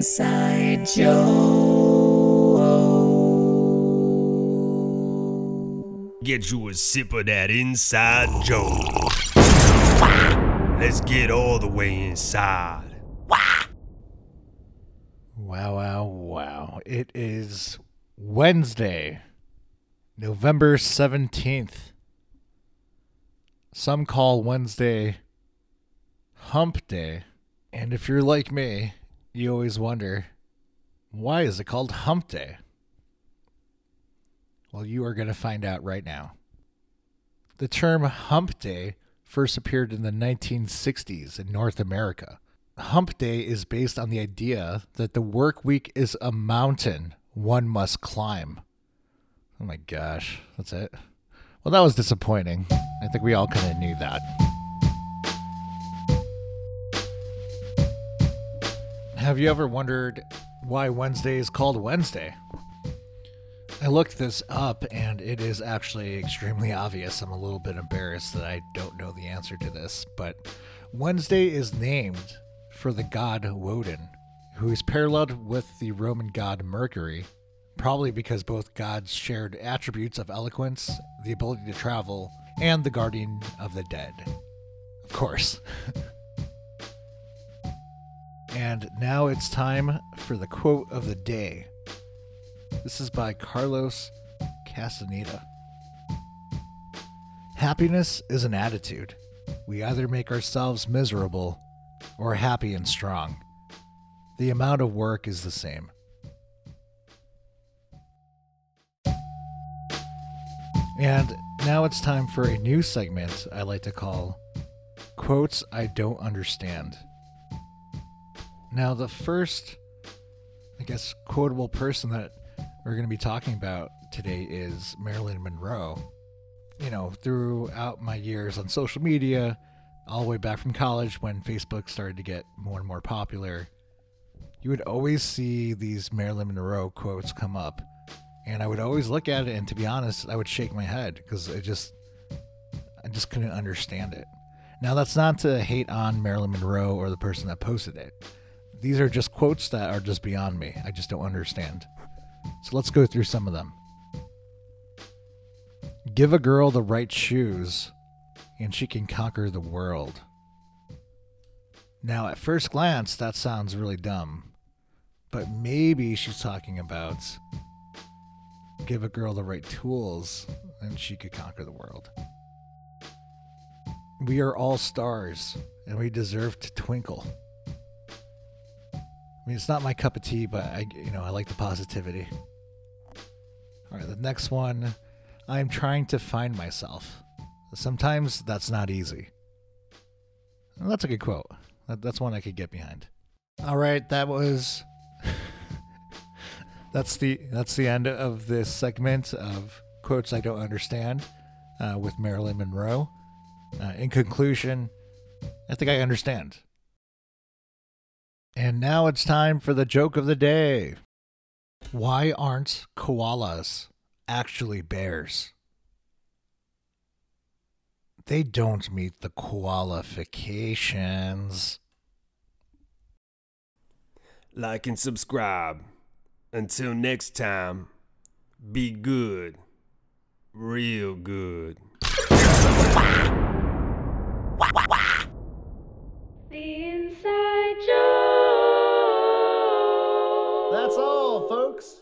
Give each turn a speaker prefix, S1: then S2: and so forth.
S1: Inside Joe.
S2: Get you a sip of that inside Joe. Let's get all the way inside.
S3: Wow, wow, wow. It is Wednesday, November 17th. Some call Wednesday Hump Day. And if you're like me, you always wonder why is it called Hump Day? Well, you are going to find out right now. The term Hump Day first appeared in the 1960s in North America. Hump Day is based on the idea that the work week is a mountain one must climb. Oh my gosh, that's it. Well, that was disappointing. I think we all kind of knew that. Have you ever wondered why Wednesday is called Wednesday? I looked this up and it is actually extremely obvious. I'm a little bit embarrassed that I don't know the answer to this, but Wednesday is named for the god Woden, who is paralleled with the Roman god Mercury, probably because both gods shared attributes of eloquence, the ability to travel, and the guardian of the dead. Of course. and now it's time for the quote of the day. This is by Carlos Castaneda. Happiness is an attitude. We either make ourselves miserable or happy and strong. The amount of work is the same. And now it's time for a new segment I like to call Quotes I Don't Understand. Now, the first, I guess, quotable person that we're going to be talking about today is Marilyn Monroe. You know, throughout my years on social media, all the way back from college when Facebook started to get more and more popular, you would always see these Marilyn Monroe quotes come up. And I would always look at it, and to be honest, I would shake my head because I just, I just couldn't understand it. Now, that's not to hate on Marilyn Monroe or the person that posted it. These are just quotes that are just beyond me. I just don't understand. So let's go through some of them. Give a girl the right shoes, and she can conquer the world. Now, at first glance, that sounds really dumb, but maybe she's talking about give a girl the right tools, and she could conquer the world. We are all stars, and we deserve to twinkle. Mean, it's not my cup of tea, but I, you know, I like the positivity. All right, the next one. I'm trying to find myself. Sometimes that's not easy. Well, that's a good quote. That, that's one I could get behind. All right, that was. that's the that's the end of this segment of quotes I don't understand uh, with Marilyn Monroe. Uh, in conclusion, I think I understand. And now it's time for the joke of the day. Why aren't koalas actually bears? They don't meet the qualifications.
S2: Like and subscribe. Until next time, be good. Real good.
S3: That's all, folks.